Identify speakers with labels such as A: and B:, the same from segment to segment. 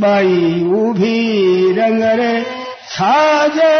A: By उभी रंगरे छाजे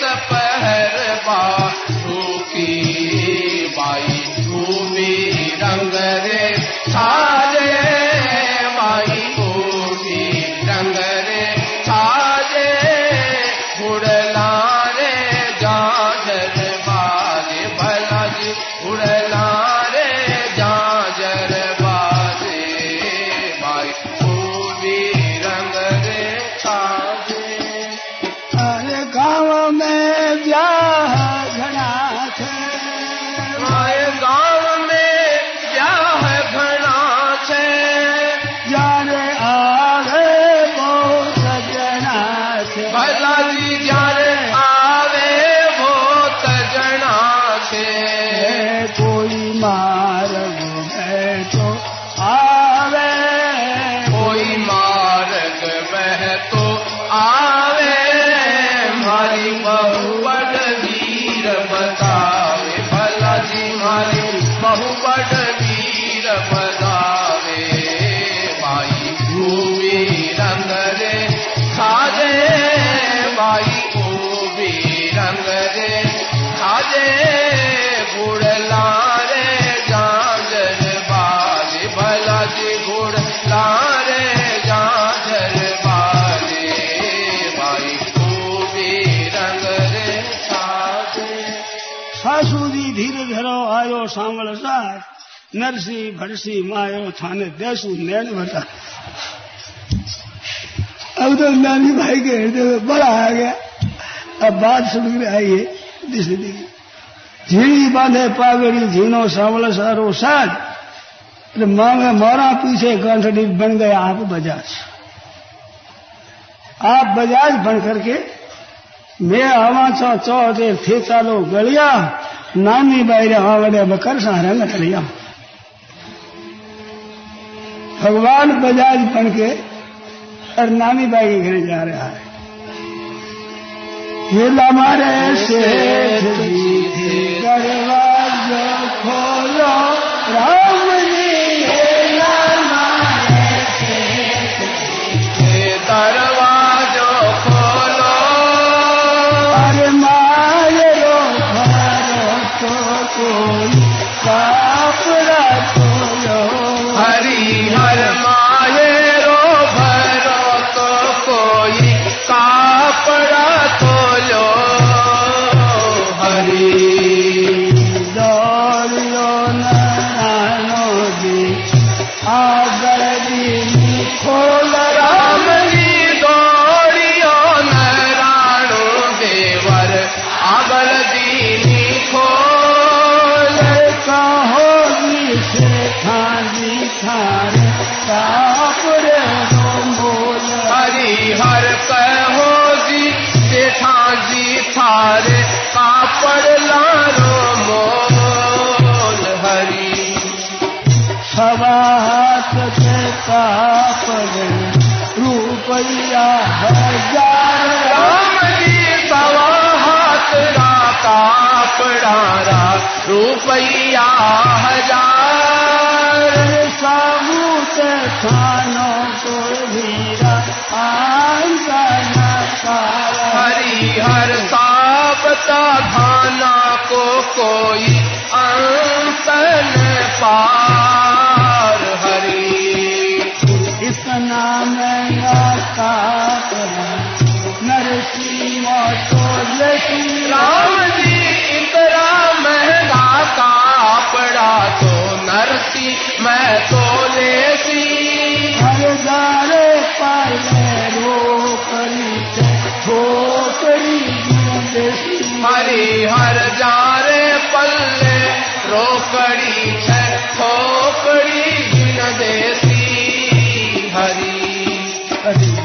B: सपहर
A: मार પરસી માયો थाने દેશું नैन बता अब तो नानी भाई के हृदय में बड़ा आ गया अब बात सुन के आई है जिसे देखिए झीणी बांधे पागड़ी झीनो सावल सारो साज अरे मांगे मारा पीछे कंठडी बन गए आप बजाज आप बजाज बन करके मैं आवा चौ चौ थे चालो गलिया नानी बाहर आवड़े बकर सहारा न करिया भगवान बजाज बन के और नामी बाई घर जा रहा है। ये लमारे
C: से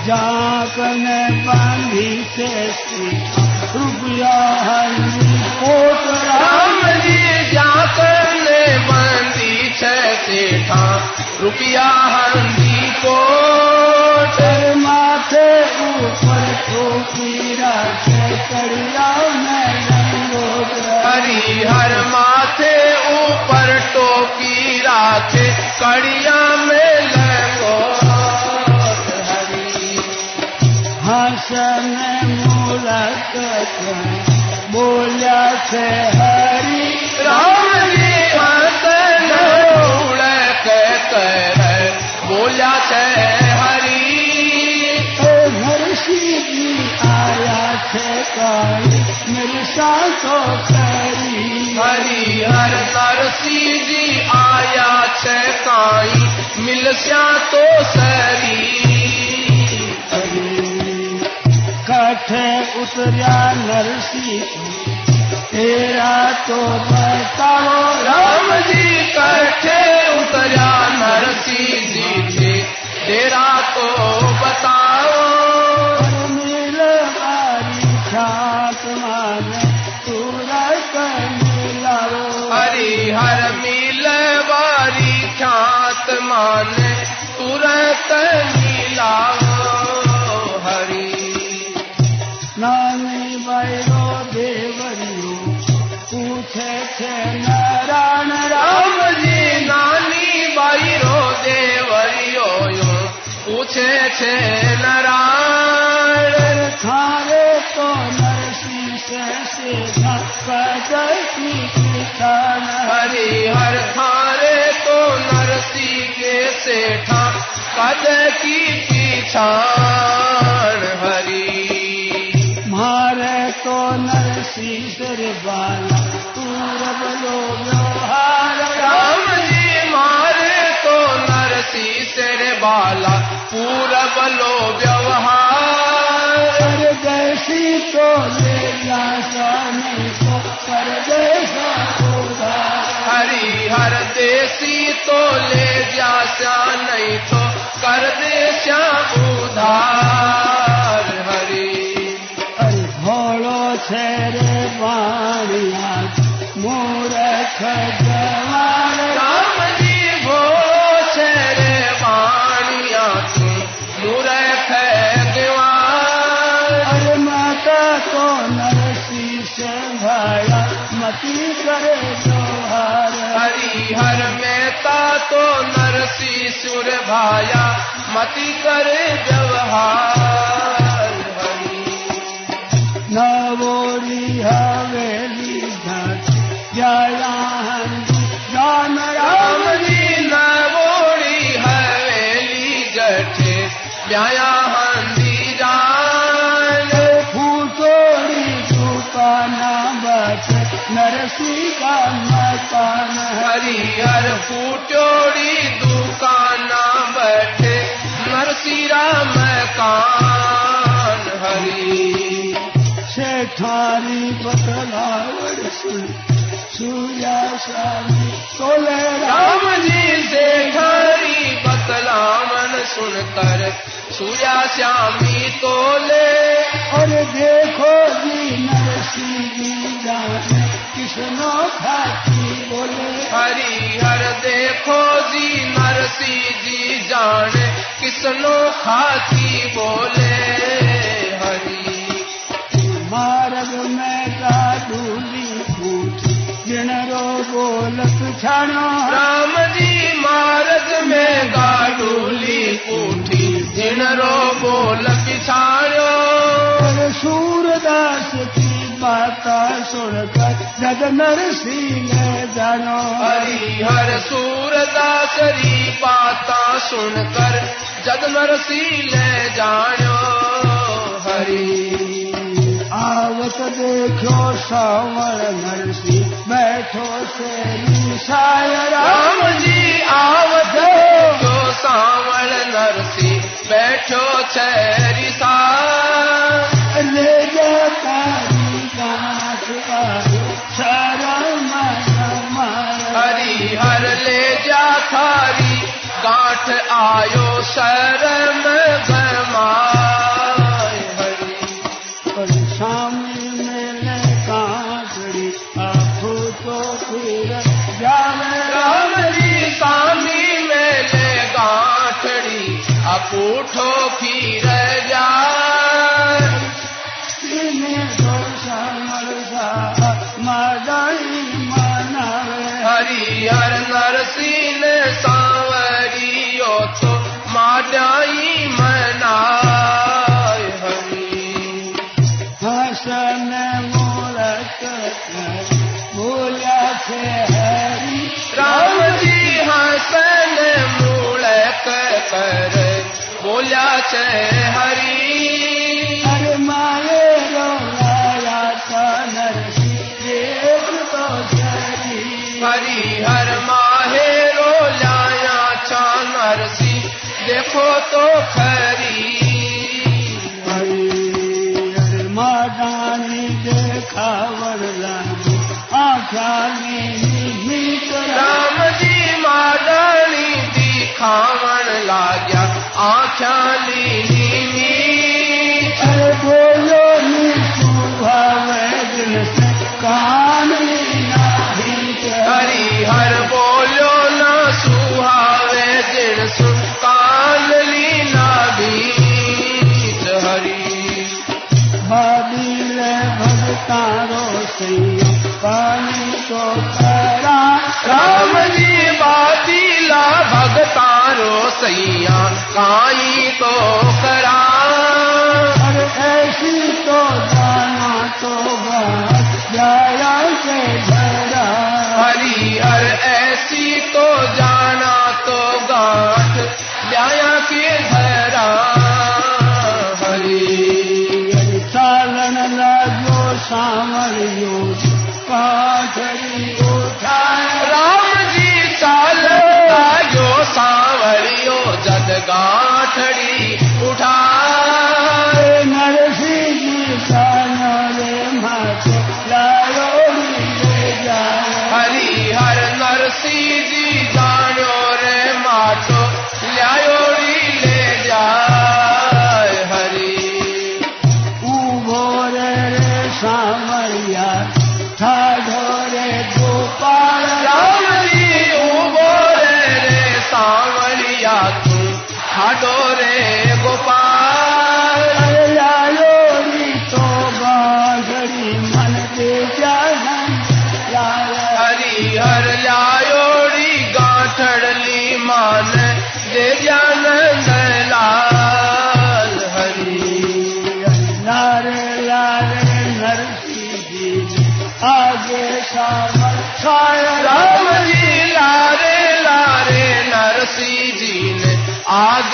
C: जाकन बांधी से रुपया हरी कोट राम
A: राम। जी जाकर ने बंदी रुपया हंदी कोट
C: माथे ऊपर ठोकी राखे कड़िया में
A: हरि हर माथे ऊपर टोपी राखे कड़िया में
C: हसन मूलक बोल्या से हरी
A: राम उड़क कर बोला से हरि
C: नरसी जी आया थे काई मेरी सांसों करी
A: हरि हर नरसी जी आया छ काई मिल तो सरी।
C: कठ उतरिया नरसी तेरा तो बताओ
A: राम जी कठे उतरिया नरसी जी। थे तेरा तो बताओ।
C: मिल बारी छात मान तुरंत मिलाओ
A: हरि हर मिल बारी ख्यात माने तुरंत मिलाओ
C: पूछे छे नारायण। थारे तो नरसी से सीधा कदसी किसान
A: हरि हर थारे तो नरसी के सेठा कद की पीछाण हरि।
C: मारे तो नरसी सर बाला
A: बाला पूरब लो व्यवहार।
C: परदेसी तो ले जा स्वामी को परदेसा उधार
A: हरि हर देसी तो ले जा नहीं तो कर दे उधार। हरि
C: अरे भोलो छे रे बाणिया मूरख मति करे
A: व्यवहार
C: नवोरी हवेली जया जान राम
A: राम जी नवोड़ी हवेली जठे
C: बच नरसी का मकान
A: हरि हर नरसीरा मकान हरि।
C: सेठारी बतलावड़ सुन सूया स्वामी सोले राम
A: जी से खरी बतलावन सुनकर सूर्या श्यामी तोले।
C: और देखो जी नरसी जी जाने किसनो खाती बोले।
A: हरि हर देखो जी नरसी जी जाने किसनो खाती बोले हरी।
C: मार्ग में गाडूली फूट जिन रो बोलत छाणो
A: राम जी मार्ग में गाडूली उठी जिन रो बोल पिछाड़ो
C: सूरदास की बाता सुनकर जग नरसिंह जानो।
A: हरि हर सूरदासरी बाता सुनकर जग नरसीले जानो। हरि
C: आवत देखो सावण नरसिंह बैठो से सायरा।
A: राम जी आवत जो सावण नरसी बैठो चैरी
C: गांठ आयो
A: शरम गमाय हरि।
C: पर सामने आँखों तो फिर जावे
A: राम जी सामी में गांठड़ी अपूठो फिर जा
C: इन्हें समर मदाई मनावे
A: हरि हर नरसिंह
C: देख तो चरी
A: हरि हर माहे रो लाया छा देखो तो खरी।
C: हरे मादानी देखावर लागे आख्यानी नीत
A: राम जी मादानी दिखावण चली
C: काठरी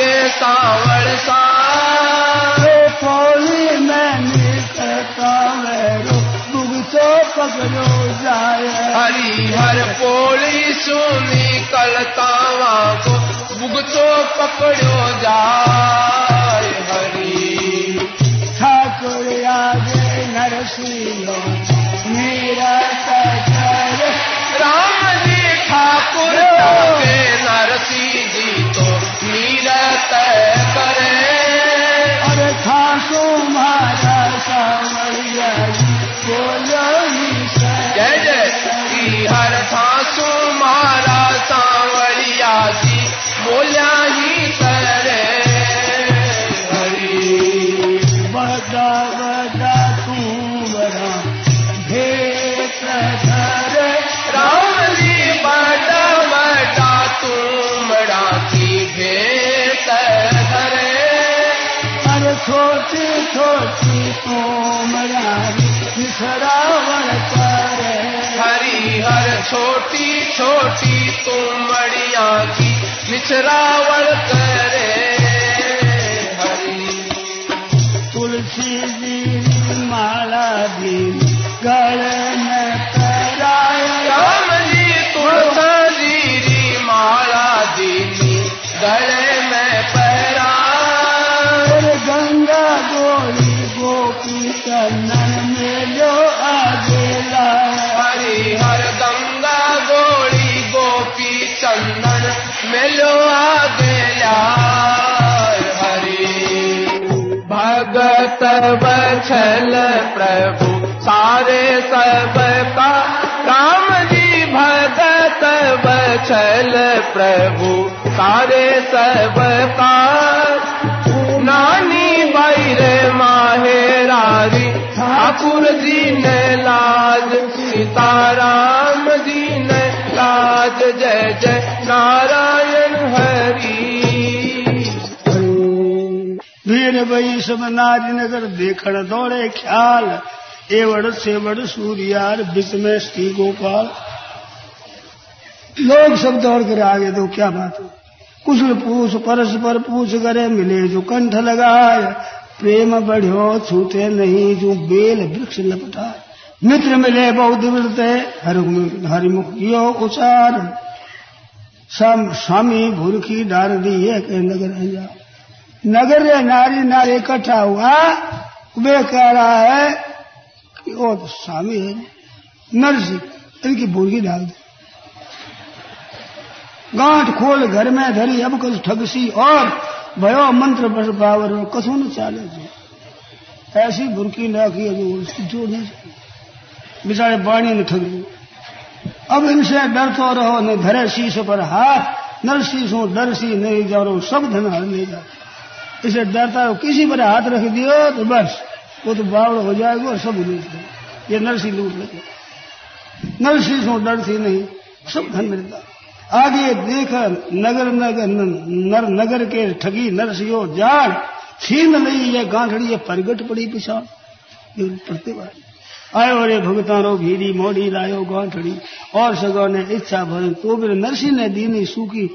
C: आगे
A: सावड़ सा
C: पोली में निकलता मेरो तो पकड़ो जाए।
A: हरि हर पोली सुनी कलतावा को भुगतो पकड़ो जाय हरि।
C: ठाकुर आगे नरसिंह
A: की निचरावड़ करे भगत बछल प्रभु। सारे सब का राम जी भगत बछल प्रभु। सारे सब का नानी बैर माहेरारी ठाकुर जी ने लाज, सीताराम जी ने लाज। जय जय नारायण
C: वीर बई सब नारी नगर देखण दौड़े ख्याल। एवड़ सेवड़ सूर्यार बिच में श्री गोपाल। लोग सब दौड़ कर आगे तो क्या बात हो? कुशल पूछ, परस्पर पूछ करे, मिले जो कंठ लगाए। प्रेम बढ़ो छूटे नहीं जो बेल वृक्ष लपटाए। मित्र मिले बहुत वृत हरिमुख कियो उचार। स्वामी भूरखी डार दी एक नगर जा नगर रे नारी नारी इकट्ठा हुआ, वे कह रहा है कि ओ तो स्वामी है नरसिंह इनकी भूरखी डाल दे। गांठ खोल घर में धरी, अब कस ठगसी और भयो मंत्र पर पावर कसू न चाले जो। ऐसी बुरकी ना की जो जोड़ नहीं बेचारे बाणी ने ठग। अब इनसे डरतो रहो, न धरे शीश पर हाथ नर शीशो डर सी नहीं जाओ सब धन हर नहीं जा इसे डरता रहो किसी पर हाथ रख दियो तो बस, वो तो बावड़ हो जाएगा और सब लूट ले ये नरसी लूट लेगा नर शीशो डर सी नहीं, सब धन मिलता आगे देख, नगर नगर नर, नगर के ठगी नरसियो जान, छीन नहीं ये गांठड़ी, ये प्रगट पड़ी पिछाड़ ये प्रतिभा आयो रे भगतारो भीरी मोड़ी लायो गांठड़ी। और सगो ने इच्छा भर तो फिर नरसी ने दीनी सूखी,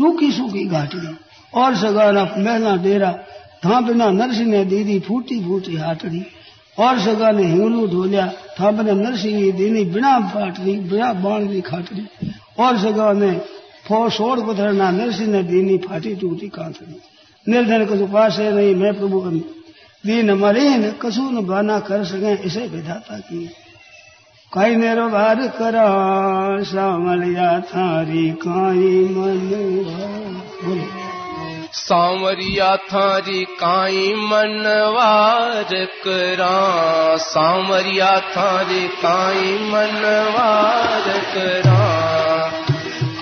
C: रूखी सूखी घाटड़ी और सगो ने महना डेरा था बिना नरसी ने दीदी फूटी फूटी हाटड़ी। और सगा ने हिंगलू धोलिया था बिना नरसिंह दीनी बिना पाटड़ी बिना बाण दी खाटड़ी और सगा ने फो सोड़ पथरना नरसिंह ने दीनी फाटी टूटी कांतड़ी निर्धन कसु पास है नहीं, मैं प्रभु दीन मरीन कसु न बाना कर सके, इसे विधाता की। काई नेरो बार करा, सामलिया थारी काई मन बोलो।
A: सांवरिया थारी काई मनवार करा। सांवरिया थारी काई मनवार करा।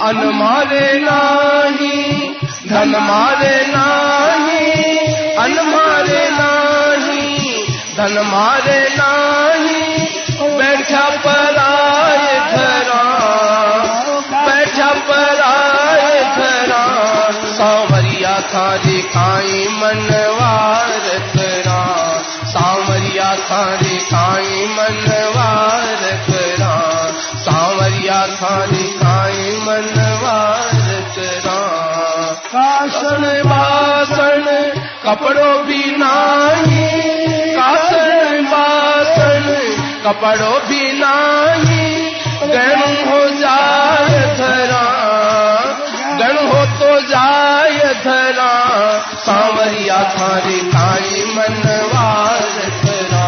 A: अन मारे नाही धन मारे नाही अन मारे नाही धन मारे नाही बैठा पराय सांवरिया थारी खाई मनवार करा सांवरिया थारी खाई मनवार करा सांवरिया थारी खाई मनवार करा कासन बासन, कपड़ो भी नाही। कासन बासन, कपड़ो भी थारे काई मनवार परा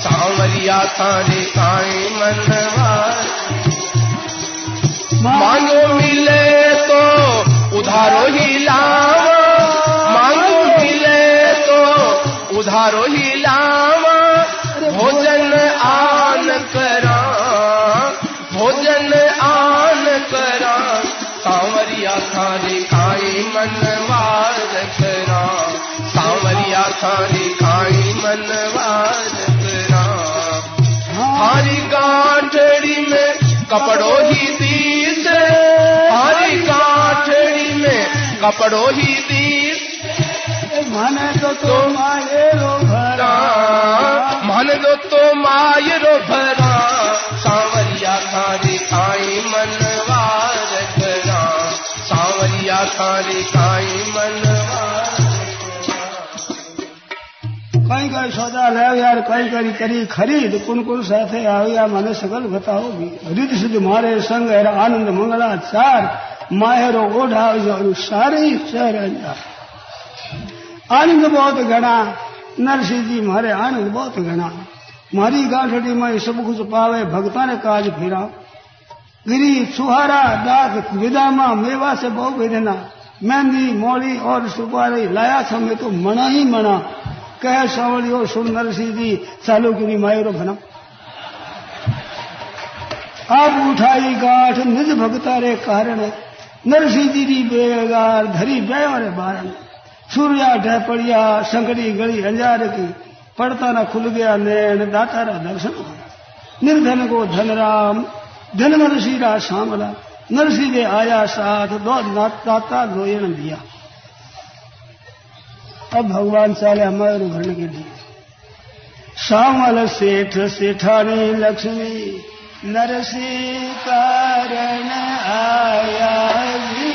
A: सांवरिया थारे काई मनवार। मांगो मिले तो उधारो ही लावा। मांगो मिले तो उधारो ही थारी खाई मनवार करा हरी गांठड़ी में कपड़ो ही दीस हरी गांठड़ी में कपड़ो ही दीस
C: मन तो तो माये रो भरा।
A: मन दो तो माय रो भरा। सांवरिया थारी खाई मनवार करा सांवरिया थारी खाई मनवार
C: કઈ કઈ સોદા લાવ્યા કઈ કઈ કરી ખરીદ કુન કુન સાથે આવ્યા મને સગલ બતાવો રીત સુધી મારે સંગ હેર આનંદ મંગળા ચાર માહેરો ઓઢાવ્યો સારી શહેર અંજાર આનંદ बहुत ઘણા નરસિંહ जी મારે આનંદ बहुत ઘણા મારી ગાંઠડીમાં સબ કુછ પાવે ભગતાને કાજ ફેરા गिरी सुहारा दाग विदामा मेवा से बहु वेदना मेहंदी मोली और सुपारी लाया था मैं तो मना ही मना कह सावलियो नरसिंह जी चालू की मायरो बना। अब उठाई गांठ, निज भगता रे कारण, नरसिंह री बेगार धरी बयो रे बारण। सूर्या ढपड़िया संकड़ी गली अंजार की, पड़ता न खुल गया नैन दाता रा दर्शन निर्धन को धन राम धन नरसी रा सांवला नरसी दे आया साथ दो दाता लोयन दिया। अब भगवान चाले हमारे घर के लिए श्यामल सेठ सेठानी लक्ष्मी नरसी कारण आया जी।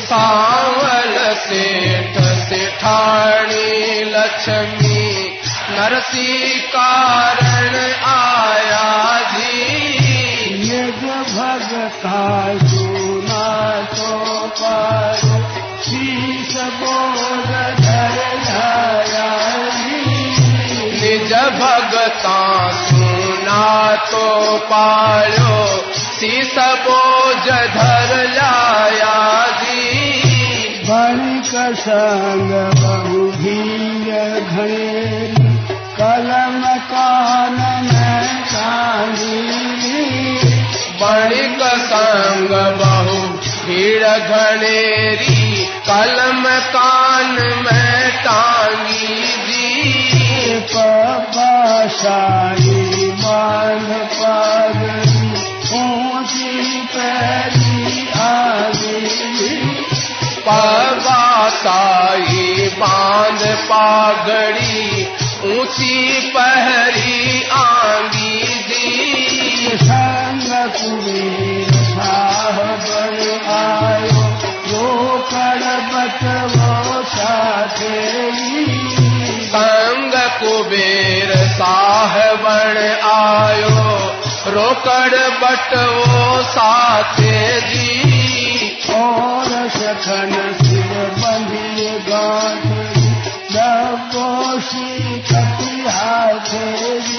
A: सावल सेठ सेठानी लक्ष्मी नरसी कारण आया जी।
C: यज भगता सुना तो पारो शीश बोध धर धाया
A: निज भगता सुना तो पायो शीस बोझ धर लाया जी।
C: बणिक संग बहु भीर घनेरी कलम कान
A: बणिक संग बहु भीड़ घनेरी कलम कान में टांगी जी।
C: पाशाली बाँध पागली ऊँची पैरी आगे
A: पवासाई बाँध पागड़ी ऊँची पहरी आंगी दी
C: संग
A: संग कुबेर साहबण आयो। रोकड़ बटवो साथे जी
C: और सखन सिर बंधिए गांठ डबोशी कपिहाथे जी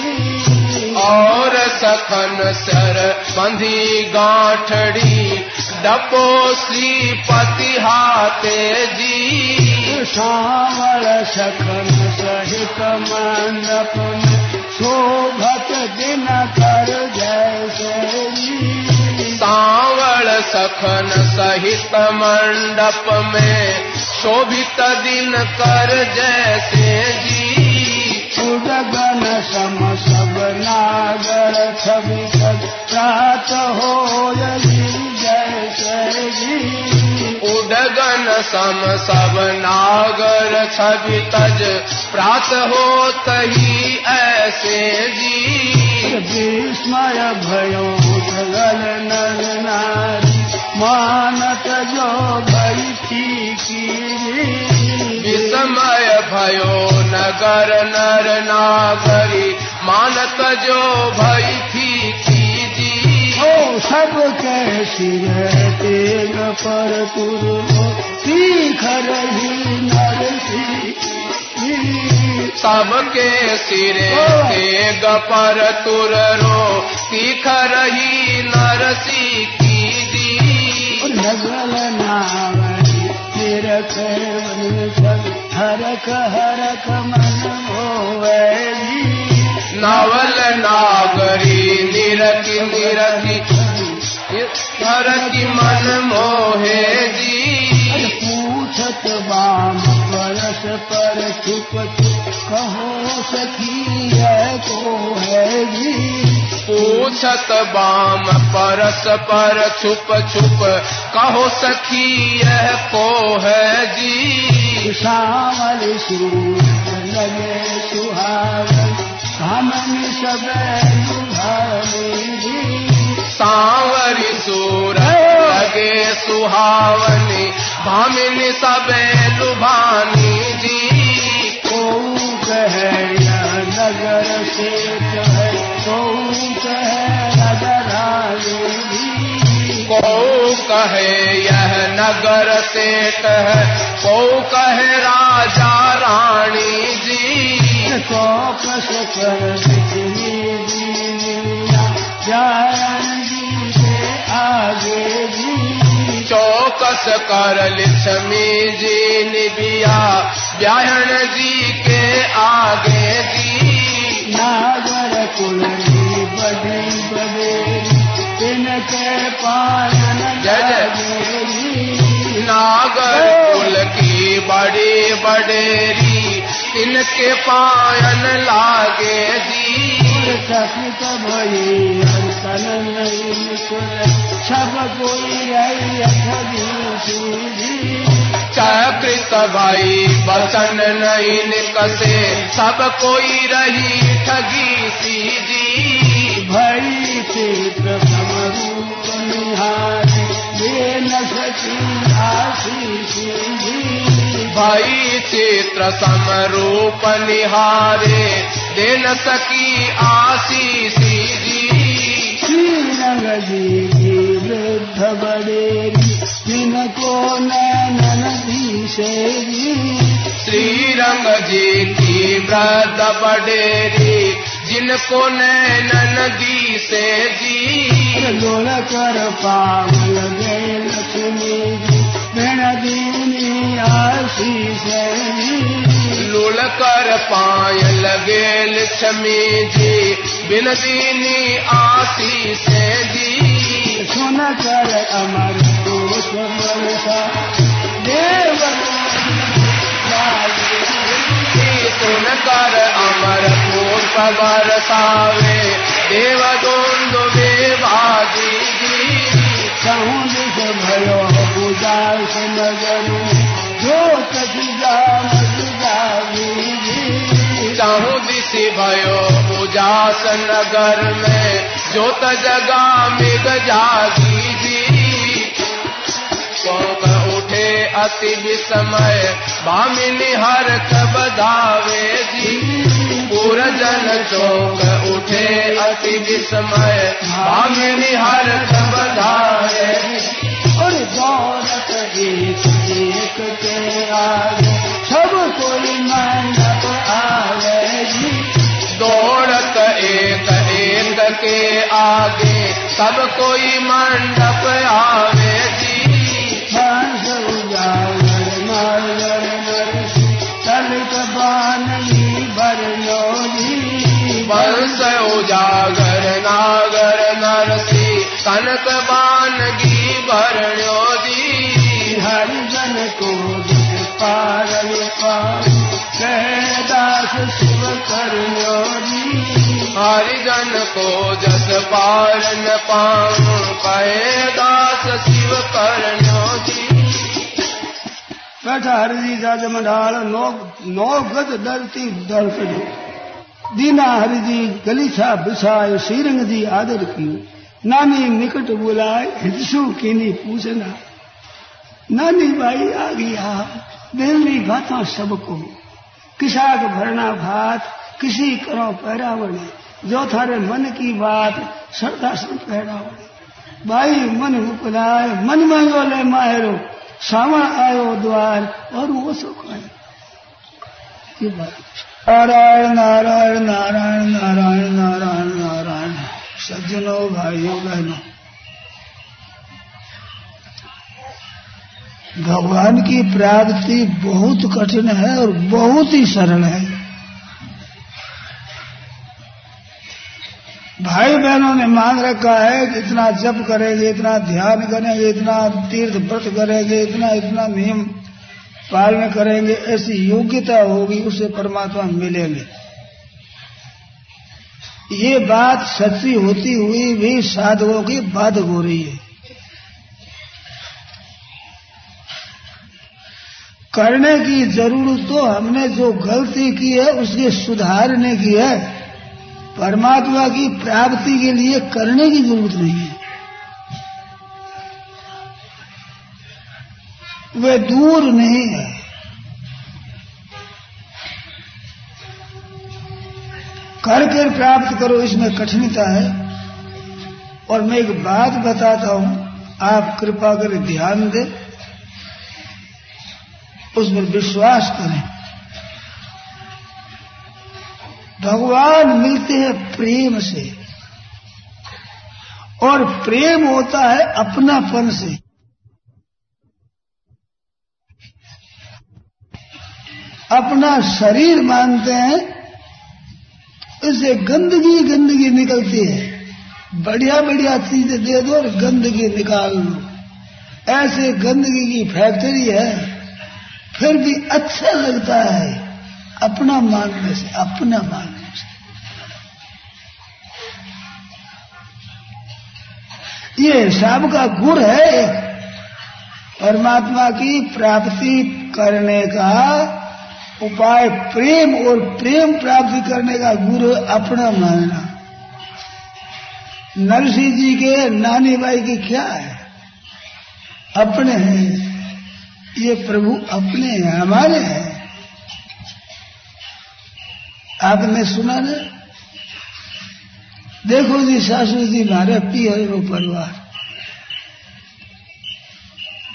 A: और सखन सर बंधी गांठड़ी डबो श्रीपति हाथे जी।
C: श्यामल सखन सहित मंडप में शोभत दिन कर जैसे जी
A: सांवल सखन सहित मंडप में शोभित दिन कर जैसे जी।
C: उदगन सम सब नागर छवि प्रात हो
A: उडगन सम सब नागर छवि तज प्रात हो तही ऐसे जी।
C: विस्मय भयो जगल नर नारी मानत जो भई की
A: विस्मय भयो नगर नर नागरी मानत जो भई थी थी जी
C: ओ सब के सिर तेग पर तुरु सीख रही नरसी
A: सबके सिरे तेग पर तुर रो तीख रही नरसी की दी
C: नगल नावरी निरख हरक हरक मन होवैली
A: नवल नागरी, निरखी निरखी। हरकी मन मोहे जी
C: पूछत बाम परस पर छुप छुप कहो सखी है को है जी
A: पूछत बाम परस पर छुप छुप कहो सखी, यह को है जी
C: श्यामल सूरत लगे सुहावन हमन सब जी
A: सांवरी सूर लगे सुहावनी भामिनी सबे लुभानी जी।
C: को कहे नगर से को कहे
A: यह नगर से कह को कहे राजा रानी जी।
C: तो कस कर जी से आगे जी।
A: चौकस कर लक्ष्मी जी निबिया ब्याहन जी के आगे जी।
C: नागर कुल की बड़ी इनके पालन
A: जय जय। नागर कुल की बड़ी बडेरी इनके पायन लागे जी
C: सखित भई
A: भाई बचन नहीं निकसे सब कोई रही ठगी सी जी
C: भई चित्र सखी आशिषी
A: भाय चित्र समरोपणि देल सखी आशिषी जी
C: श्रीरङ्गी वृद्ध बडेरी
A: कि श्रीरङ्गजे की वृद्ध बडेरे जिनको नैनन दी से जी।
C: डोल कर पावल गए लक्ष्मी दीनी आशीष
A: लुल कर पाय लगे लक्ष्मी जी बिन दीनी आशीष जी।
C: सुन कर अमर बरसा देव
A: सुन कर अमर पुष्प बरसावे देव दोन्दु देवादी
C: दिस भयो उदास नगर जो तजा जी
A: चाहू दिशि भयो उजास नगर में जोत जगा मिग जागी जी। अति विस्मय। भामिनी हर बधावे जी। पूर जन चौक उठे अति विस्मय। भामिनी हर बधावे
C: और दौलत एक एक के आगे सब कोई मंडप आवे जी।
A: दौड़त एक एक के आगे सब कोई मंडप आवे।
C: उजागर नागर नरसी
A: कनक बानगी भरणो दी
C: हरिजन को दुख पारल पार कह दास शिव करलो जी
A: हरिजन को जस पार न पाऊँ कहे दास शिव करणो
C: बैठा हरिजी जाज मंडाल, नौ नौ गज दलती दल कजो दीना हरिजी गलीछा बिछाए, श्रीरंग जी आदर कियो। नानी निकट बुलाए हितसु कीनी पूछना नानी भाई आ गया दिल्ली बातों सबको किसाक भरना भात, किसी करो पहरावणे जो थारे मन की बात श्रद्धा से पहरावणे भाई मन मुकुलाए मन मांगो ले माहेरो। सावण आयो द्वार और वो सुख है ये बात। नारायण नारायण नारायण नारायण नारायण नारायण। सज्जनों, भाइयों, बहनों। भगवान की प्राप्ति बहुत कठिन है और बहुत ही सरल है। भाई बहनों ने मान रखा है कि इतना जप करेंगे, इतना ध्यान करेंगे, इतना तीर्थ व्रत करेंगे, इतना इतना नियम पालन करेंगे, ऐसी योग्यता होगी, उसे परमात्मा मिलेंगे। ये बात सच्ची होती हुई भी साधुओं की बाधक हो रही है। करने की ज़रूरत तो हमने जो गलती की है, उसके सुधारने की है। परमात्मा की प्राप्ति के लिए करने की ज़रूरत नहीं है। वे दूर नहीं है। कर करके प्राप्त करो, इसमें कठिनता है। और मैं एक बात बताता हूँ, आप कृपा कर ध्यान दें, उस पर विश्वास करें। भगवान मिलते हैं प्रेम से। और प्रेम होता है अपनापन से। अपना शरीर मानते हैं इससे गंदगी गंदगी निकलती है। बढ़िया बढ़िया चीज़ें दे दो और गंदगी निकाल लो। ऐसे गंदगी की फैक्ट्री है, फिर भी अच्छा लगता है अपना मानने से, अपना मानने ये हिसाब का गुर है परमात्मा की प्राप्ति करने का उपाय प्रेम और प्रेम प्राप्ति करने का गुरु अपना मानना। नरसिंह जी के नानी भाई की क्या है? अपने हैं। ये प्रभु अपने हैं, हमारे हैं। आपने सुना ना? देखो जी, सासू जी मारे पियर वो परिवार।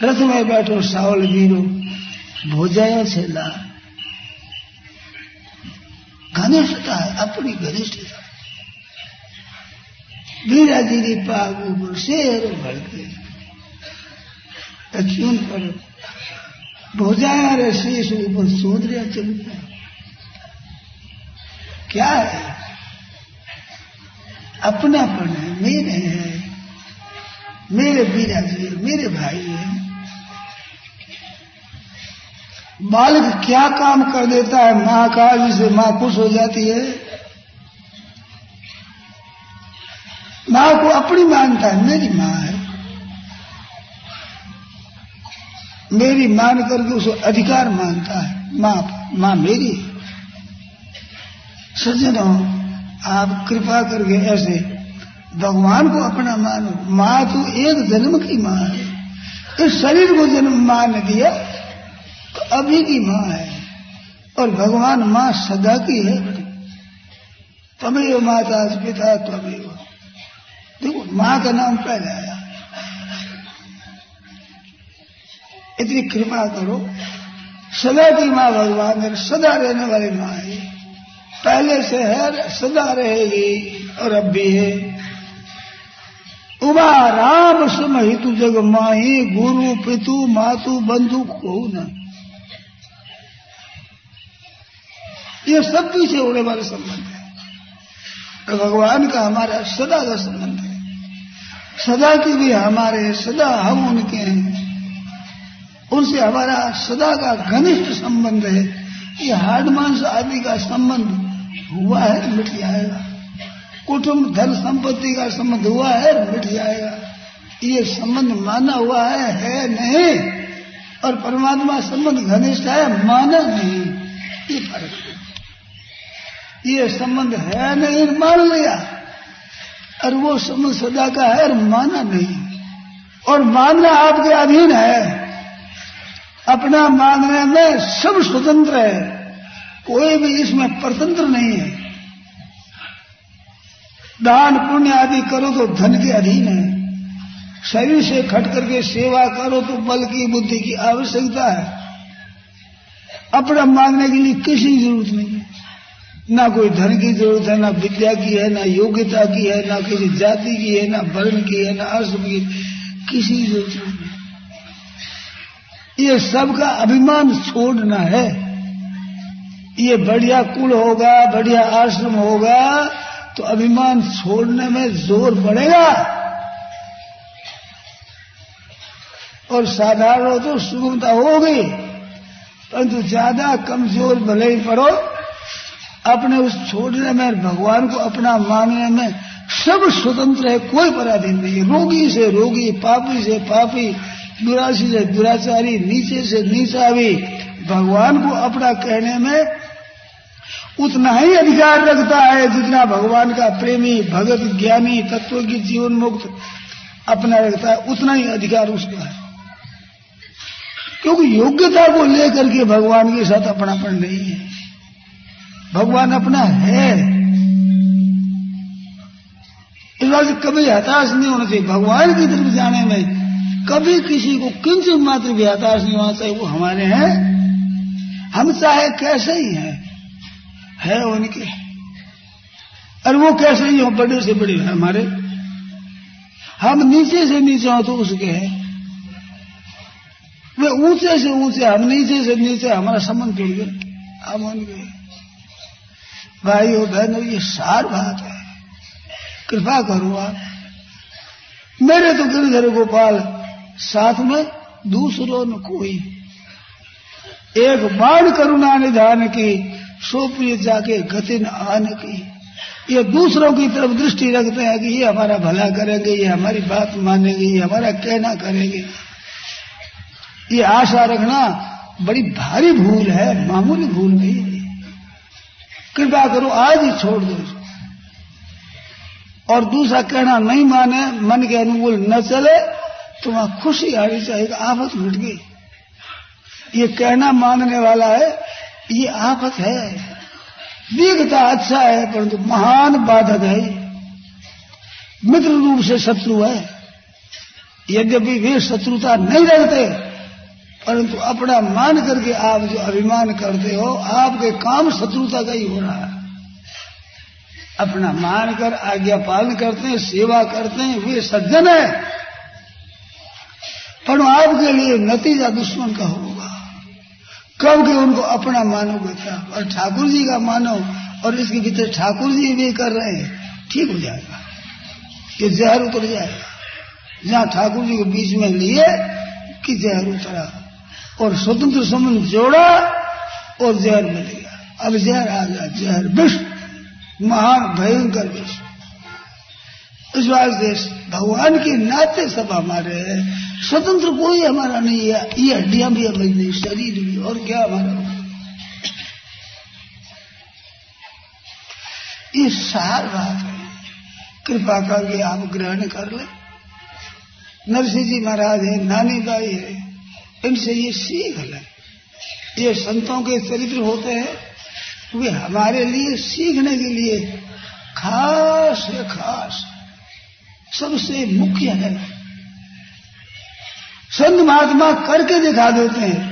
C: रथ में बैठो, सावल वीरो, भोजाया से ला घनिष्ठता है, अपनी घनिष्ठता वीरा जी पाग शेर भड़के। क्यों पर भोजाया रे, शीश ऊपर सोदरिया चलता। क्या है? अपनापन है, मेरे हैं, मेरे वीरा जी है मेरे भाई है। बालक क्या काम कर देता है माँ का जिसे माँ खुश हो जाती है। माँ को अपनी मानता है, मेरी माँ है। मेरी मान करके उसे अधिकार मानता है, माँ माँ मेरी सज्जन आप कृपा करके ऐसे भगवान को अपना मानो। माँ तो एक जन्म की माँ है। इस शरीर को जन्म माँ ने दिया तो अभी की माँ है। और भगवान माँ सदा की है तभी तमेव माता पिता तमेव। देखो, माँ का नाम पहले आया। इतनी कृपा करो। सदा की माँ भगवान है सदा रहने वाली माँ है। पहले से है सदा रहेगी और अब भी है। उमा राम सुम हितु जग माही, गुरु, पितु, मातु, बंधु, को न। ये सब पीछे होने वाले संबंध है। तो भगवान का हमारा सदा का संबंध है। सदा की भी हमारे सदा हम उनके हैं। उनसे हमारा सदा का घनिष्ठ संबंध है। ये हार्ड मांस आदि का संबंध हुआ है, मिट जाएगा। कुटुंब, धन संपत्ति का संबंध हुआ है, मिट जाएगा। ये संबंध माना हुआ है है नहीं। और परमात्मा संबंध घनिष्ठ है, माना नहीं। ये फ़र्क है। ये संबंध है नहीं, मान लिया। और वो संबंध सदा का है और माना नहीं। और मानना आपके अधीन है। अपना मानने में सब स्वतंत्र है। कोई भी इसमें परतंत्र नहीं है। दान पुण्य आदि करो तो धन के अधीन है। शरीर से खट करके सेवा करो तो बल की, बुद्धि की आवश्यकता है। अपना मांगने के लिए किसी ज़रूरत नहीं है। ना कोई धन की ज़रूरत है, ना विद्या की है, ना योग्यता की है, ना किसी जाति की है, ना वर्ण की है, ना आश्रम की किसी ज़रूरत नहीं ये सबका अभिमान छोड़ना है। ये बढ़िया कुल होगा, बढ़िया आश्रम होगा तो अभिमान छोड़ने में ज़ोर पड़ेगा और साधारण हो तो सुगमता होगी, परंतु ज़्यादा कमज़ोर भले ही पड़ो, अपने उस छोड़ने में भगवान को अपना मानने में सब स्वतंत्र है, कोई पराधीन नहीं रोगी से रोगी, पापी से पापी दुरासी से दुराचारी, नीचे से नीचा भी भगवान को अपना कहने में उतना ही अधिकार रखता है जितना भगवान का प्रेमी, भगत, ज्ञानी तत्व की जीवन मुक्त अपना रखता है, उतना ही अधिकार उसका है। क्योंकि योग्यता को लेकर के भगवान के साथ अपनापन नहीं है। भगवान अपना है। इस बात से कभी हताश नहीं होना चाहिए। भगवान की तरफ़ जाने में कभी किसी को किंचित मात्र भी हताश नहीं होना चाहिए। वो हमारे हैं। हम चाहे कैसे ही हैं। है उनके और वो कैसे ही हो बड़े से बड़े हमारे? हम नीचे से नीचे हो तो उसके हैं। वे ऊँचे से ऊँचे, हम नीचे से नीचे, हमारा संबंध जुड़ गए हम उनके भाई भाइयों, बहनों, ये सार बात है। कृपा करो आप। मेरे तो गिरधर गोपाल, साथ में दूसरों न कोई। एक बाण करुणा निधान की सोप्रिय जाके गतिन आन की। ये दूसरों की तरफ़ दृष्टि रखते हैं कि ये हमारा भला करेंगे, ये हमारी बात मानेंगे, ये हमारा कहना करेंगे। ये आशा रखना बड़ी भारी भूल है, मामूली भूल नहीं कृपा करो, आज ही छोड़ दो और दूसरा कहना, नहीं माने, मन के अनुकूल न चले तो वहाँ खुशी आनी चाहिए, आफत मिट गई। ये कहना मानने वाला है ये आफत है। दिखता अच्छा है, परंतु महान बाधक है। मित्र रूप से शत्रु है। यद्यपि वे शत्रुता नहीं रहते परंतु अपना मान करके आप जो अभिमान करते हो, आपके काम शत्रुता का ही हो रहा है। अपना मान कर आज्ञा पालन करते हैं, सेवा करते हैं, वे सज्जन है। पर आपके लिए नतीजा दुश्मन का होगा। कब के उनको अपना मानोगे क्या? और ठाकुर जी का मानो और इसके भीतर ठाकुर जी भी कर रहे हैं, ठीक हो जाएगा। ये जहर उतर जाएगा। जहाँ ठाकुर जी को बीच में लिए कि जहर उतरा। और स्वतंत्र संबंध जोड़ा और जहर मिल गया। अब जहर आ गया, जहर विष, महान भयंकर विष। इस वास्ते भगवान के नाते सब हमारे हैं। स्वतंत्र कोई हमारा नहीं है। ये हड्डियाँ भी हमारी नहीं, शरीर भी। और क्या हमारा? ये सार बात है। कृपा करके आप ग्रहण कर ले। नरसिंह जी महाराज है, नानी बाई है। इनसे ये सीख ले। ये संतों के चरित्र होते हैं, वे हमारे लिए सीखने के लिए खास है खास सबसे मुख्य है। संत महात्मा करके दिखा देते हैं।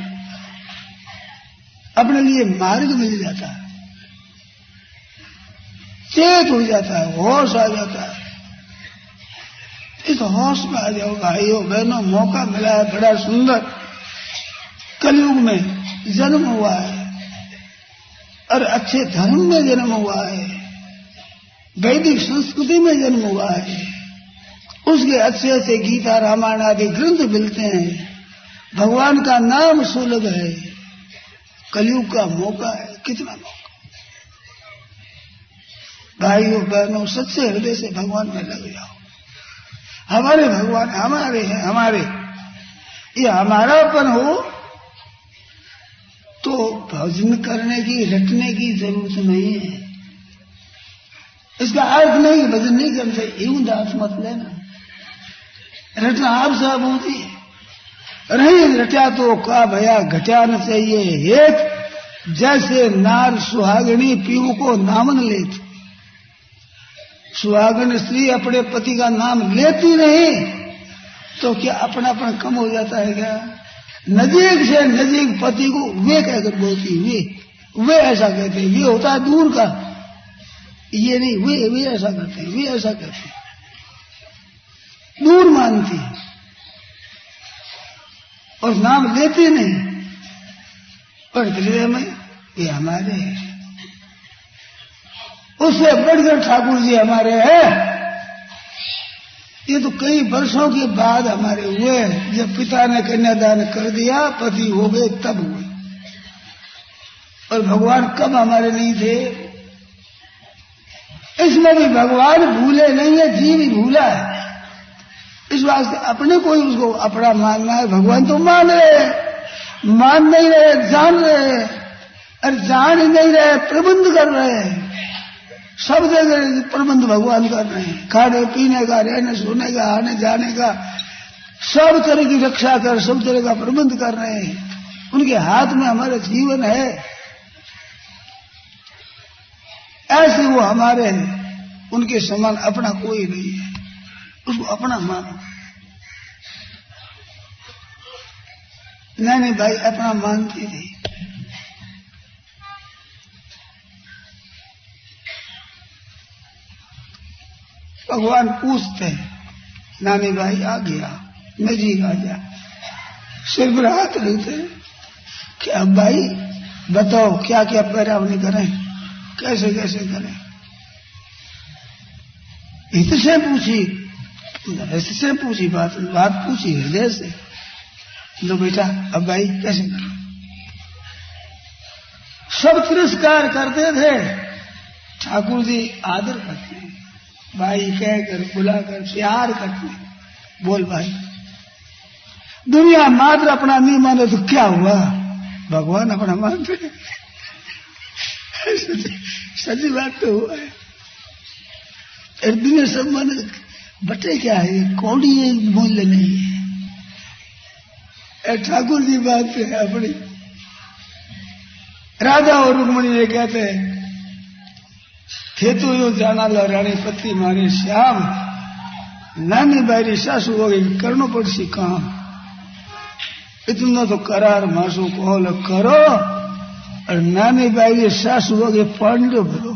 C: अपने लिए मार्ग मिल जाता है। चेत हो जाता है, होश आ जाता है। इस होश में आ जाओ, भाइयों, बहनों, मौका मिला है, बड़ा सुंदर। कलयुग में जन्म हुआ है, और अच्छे धर्म में जन्म हुआ है, वैदिक संस्कृति में जन्म हुआ है। उसके अच्छे अच्छे गीता रामायण आदि ग्रंथ मिलते हैं। भगवान का नाम सुलभ है। कलयुग का मौका है। कितना मौका। भाइयों, बहनों सच्चे हृदय से भगवान में लग जाओ। हमारे भगवान हमारे हैं, हमारे। ये हमारापन हो तो भजन करने की, रटने की ज़रूरत नहीं है। इसका अर्थ नहीं, भजन नहीं चाहिए यूँ दास मत लेना। रटना आप साहब होती है। नहीं रटा तो का भया घटा न चाहिए। एक जैसे नार सुहागणी पीऊ को नामन लेती। सुहागन स्त्री अपने पति का नाम लेती नहीं तो क्या अपना अपनापन कम हो जाता है क्या? नजीक से नजीक पति को वे कहकर बोलती, वे वे ऐसा कहते ये होता है दूर का। ये नहीं, वे वे ऐसा करते वे ऐसा करते हैं। दूर मानती है। और नाम लेती नहीं। पर हृदय में ये हमारे हैं। उससे बढ़कर ठाकुर जी हमारे हैं। ये तो कई वर्षों के बाद हमारे हुए जब पिता ने कन्यादान कर दिया, पति हो गए, तब हुए। और भगवान कब हमारे नहीं थे? इसमें भी भगवान भूले नहीं है, जीव ही भूला है। इस वास्ते अपने को ही उसको अपना मानना है। भगवान तो मान मान नहीं रहे, जान रहे अरे जान ही नहीं रहे, प्रबंध कर रहे सब जगह प्रबंध भगवान कर रहे हैं। खाने, पीने का, रहने, सोने का, आने, जाने का, सब तरह की रक्षा कर, सब तरह का प्रबंध कर रहे हैं। उनके हाथ में हमारा जीवन है। ऐसे वो हमारे हैं। उनके समान अपना कोई नहीं है। उसको अपना मानो। नहीं नहीं भाई अपना मानती थी। भगवान पूछते नानी भाई आ गया मैं जी आ जा सिर पर हाथ रखते कि अब भाई, बताओ क्या क्या पैरावनी करें? कैसे कैसे करें? हित से पूछी हित से पूछी बात बात पूछी, हृदय से। लो बेटा, अब भाई, कैसे करें? सब तिरस्कार करते थे। ठाकुर जी आदर करते भाई कहकर, बुलाकर, प्यार करते बोल, भाई, दुनिया मात्र अपना नहीं माने तो क्या हुआ? भगवान अपना मानते सच्ची बात तो हुआ है। दुनिया सब मन बटे क्या है? कौड़ी मूल्य नहीं है। ठाकुर जी बात है अपनी। राजा और रुक्मणी ये कहते हैं, खेतु यो जाना लो रानी पति मारे श्याम। नानी बारी सासू हो गई, करनो पड़सी काम। इतना तो करार मासो कोल करो, और नानी बाई सासू हो गए पांडव भरो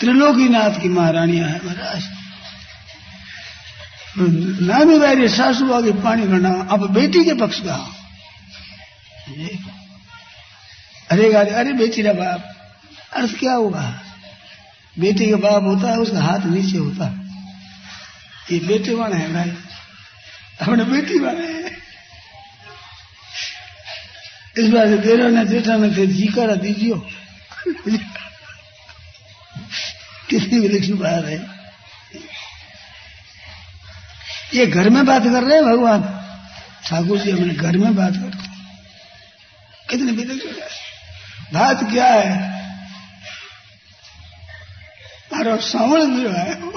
C: त्रिलोकीनाथ की महारानियाँ है, महाराज। नानी बाई सासू आगे पानी भरना अब बेटी के पक्ष का अरे गाड़ी अरे बेटी का बाप, अर्थ क्या होगा बेटी का बाप होता है, उसका हाथ नीचे होता है। ये बेटे वाले है, भाई। अपने बेटी वाले हैं। इस बार देरो ने जेठा ने थे जी करा दीजियो। कितने विलक्षण बाहर है ये घर में बात कर रहे हैं भगवान। ठाकुर जी, हमने घर में बात कर रहे कितने विलक्षण बात क्या है? मारो श्रवण वीरो आयो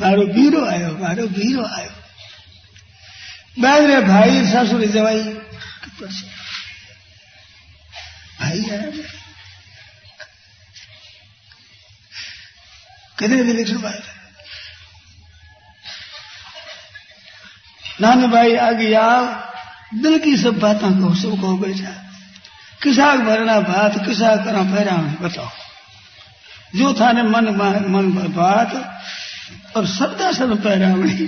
C: मारो बीरो आयो मारो बीरो आयो बैठ भाई ससुर जवाई। अच्छा। भाई आया कितने विलक्षण बात है नान भाई आ गया दिल की सब बातों को सब कहो बेटा किसाक भरना बात किसा करा फेरा बताओ। जो था ने मन मन पर बात, और श्रद्धा सन पैरावणी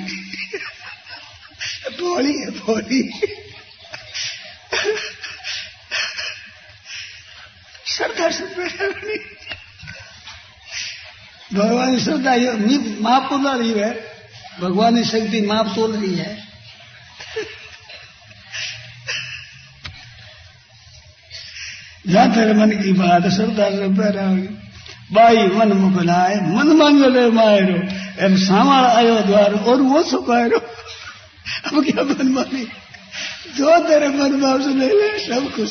C: भोली है भोली श्रद्धा सन पैरावणी भगवान की श्रद्धा माप तो रही है। भगवान की शक्ति माप तोल रही है। जहाँ तेरे मन की बात श्रद्धा से पैरावणी बाई मन मोकलाए मन मंगले मायरो। एम सावण आयो द्वार, और वो सुखायरो अब क्या मन मानी? जो तेरे मन भाव से ले ले, सब कुछ।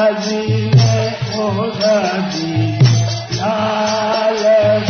C: जी ने
A: ओ राज़ी। लाल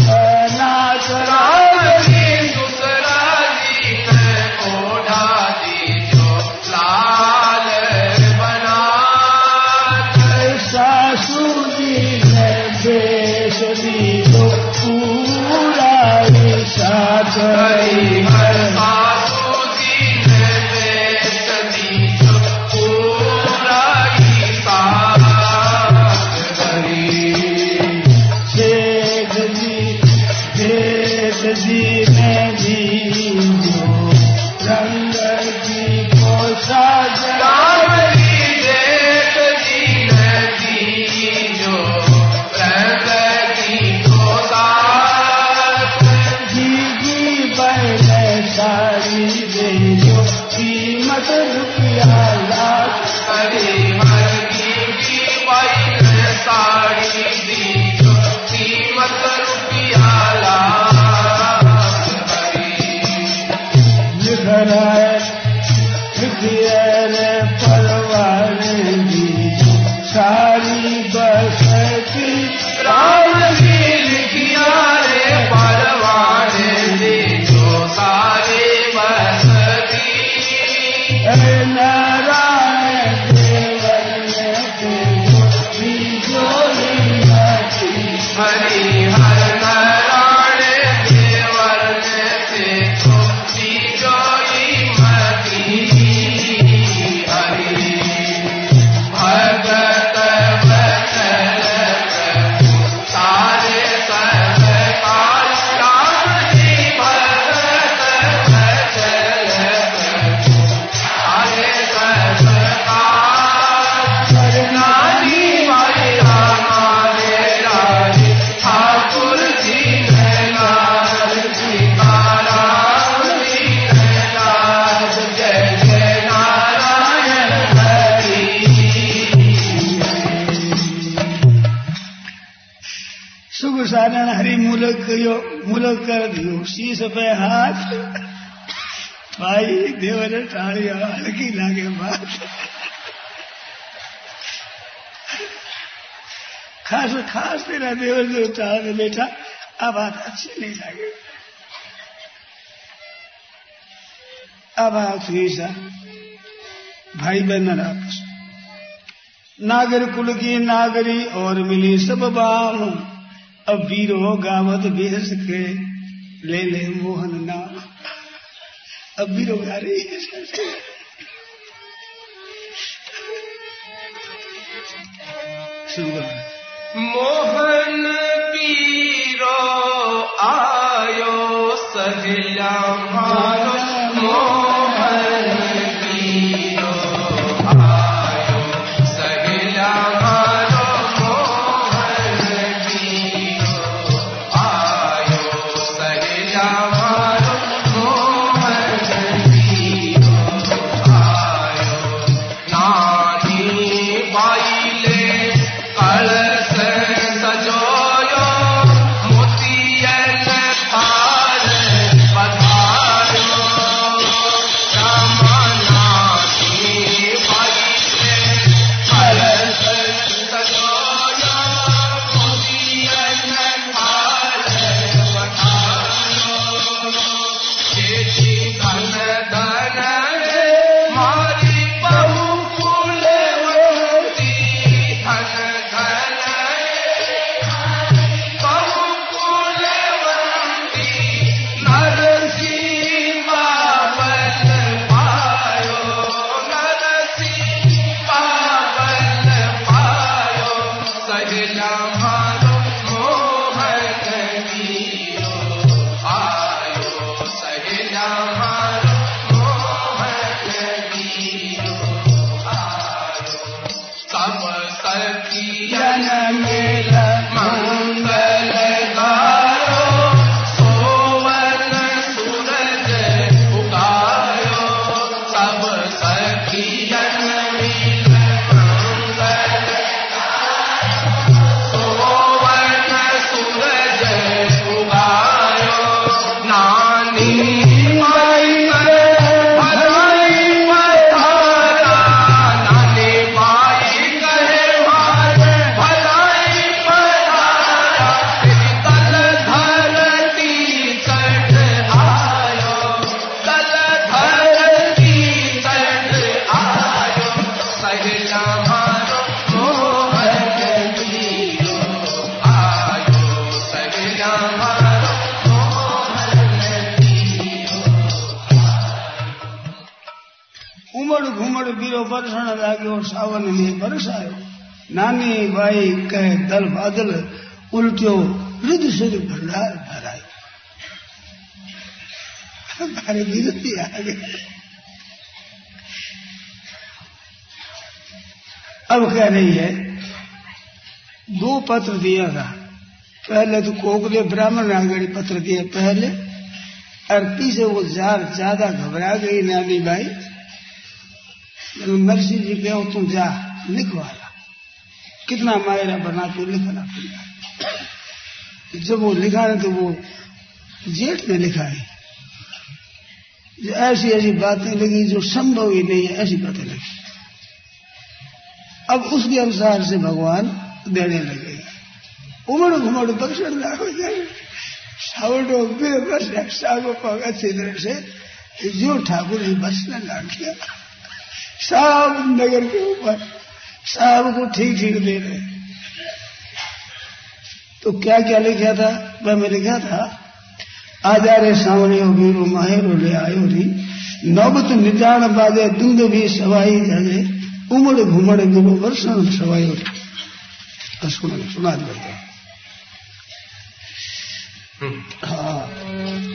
C: सुख सारण हरि मूलक करियो, मूलक कर दियो। शीश पे हाथ। भाई, देवर टाड़िया हल्की लागे बात। खास खास तेरा देवर जो चार बैठा अब आप अच्छी नहीं जागे। अब आप ऐसा भाई बहन आपस नागर कुल की नागरी और मिली सब बाम अब वीरो गावत तो बेहस के ले ले मोहन ना अब वीरो गा रही
A: मोहन पीरो, आयो सजला मारो।
C: भंडार बादल है उल्टो से जो भंडार भरा हमारे विरोधी आ गए अब कह रही है, दो पत्र दिया था। पहले तो कोकले ब्राह्मण आगे पत्र दिया पहले अर्पी से वो जार ज़्यादा घबरा गई नानी भाई। नरसिंह जी कहो, तुम जा लिखवा कितना मायरा बना के लिखना पड़ेगा जब वो लिखा है तो वो जेठ में लिखा है। जो ऐसी ऐसी बातें लगी जो संभव ही नहीं है, ऐसी बातें लगी। अब उसके अनुसार से भगवान देने लगे। उमड़ घुमड़ बक्सर सावटो बे बस सागो पग अच्छी तरह से जो ठाकुर जी बसने लग गया सब नगर के ऊपर सबको ठीक ठीक दे रहे तो क्या क्या लिखा था? वह मैं लिखा था आजा रे सावने वीरो माहेरो ले आयो री नौबत निदान बाजे दुंद भी सवाई जाजे उमड़ घुमड़ गुरु वर्षण सवायो रे सुना सुना देते हाँ।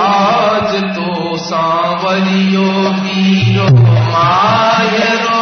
A: आज तो सावरियो वीरो मायरो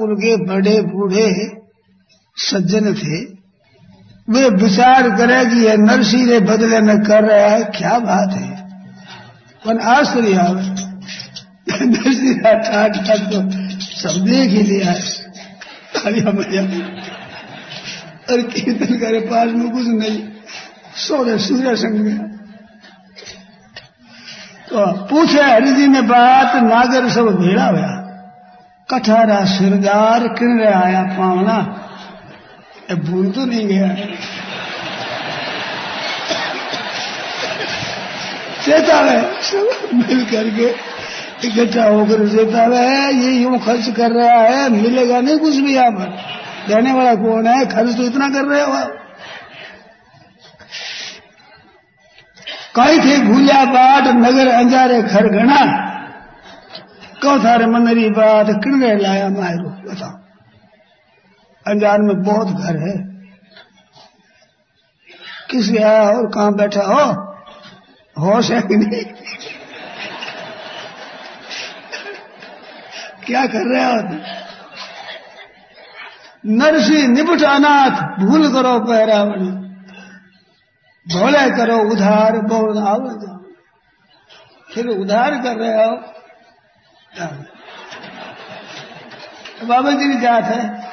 C: नागरकुल के बड़े बूढ़े सज्जन थे। वे विचार करे कि यह नरसी ने बदले में कर रहा है, क्या बात है? पर आश्चर्य आवे नरसी ठाट ठाट तो सब देख ही लिया है। और कीर्तन करे पास में कुछ नहीं, सोरे सूर्य संग में। तो पूछे हरि जी ने बात, नागर सब भेड़ा हुआ कठारा सिरदार किन रहा आया पावना? भूल तो नहीं गया। चेतावे सब मिल करके इकट्ठा होकर चेतावे ये यूँ खर्च कर रहा है, मिलेगा नहीं कुछ भी यहाँ पर। देने वाला कौन है? खर्च तो इतना कर रहे हो कई थे भूलिया बाट नगर अंजारे खर कौ थारे मनरी बात किन गए लाया मायरो बताओ अंजान में बहुत घर है। किस आया और कहाँ बैठा? हो होश है कि नहीं? क्या कर रहे हो नरसी निपटानाथ, भूल करो पैरावण। भोले करो उधार बोल आओ फिर उधार कर रहे हो बाबा जी की जात है।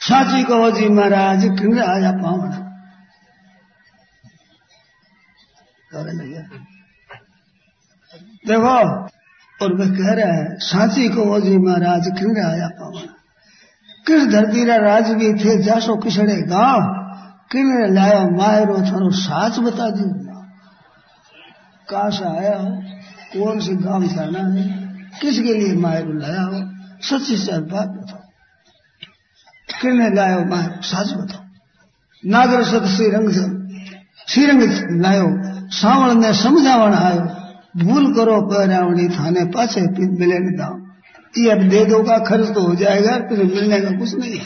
C: साची कहो जी महाराज किंग आया पावन। देखो, और वे कह रहे हैं, साची कहो जी महाराज किंग आया पावन। किस धरती रा राज भी थे? जासो किसड़े गाँव। किन लाया मायरो थारो साच बता दी कहा से आया हो, कौन से गाँव जाना है किसके लिए मायर लाया हो? सच्ची सच बात बताओ। किसने लाया मायर? सच बताओ। नागर सत श्रीरंग श्रीरंग लायो। सावण ने समझावण आयो, भूल करो पैरावणी थाने पाछे मिले न ये अब दे दो का खर्च तो हो जाएगा, फिर मिलने का कुछ नहीं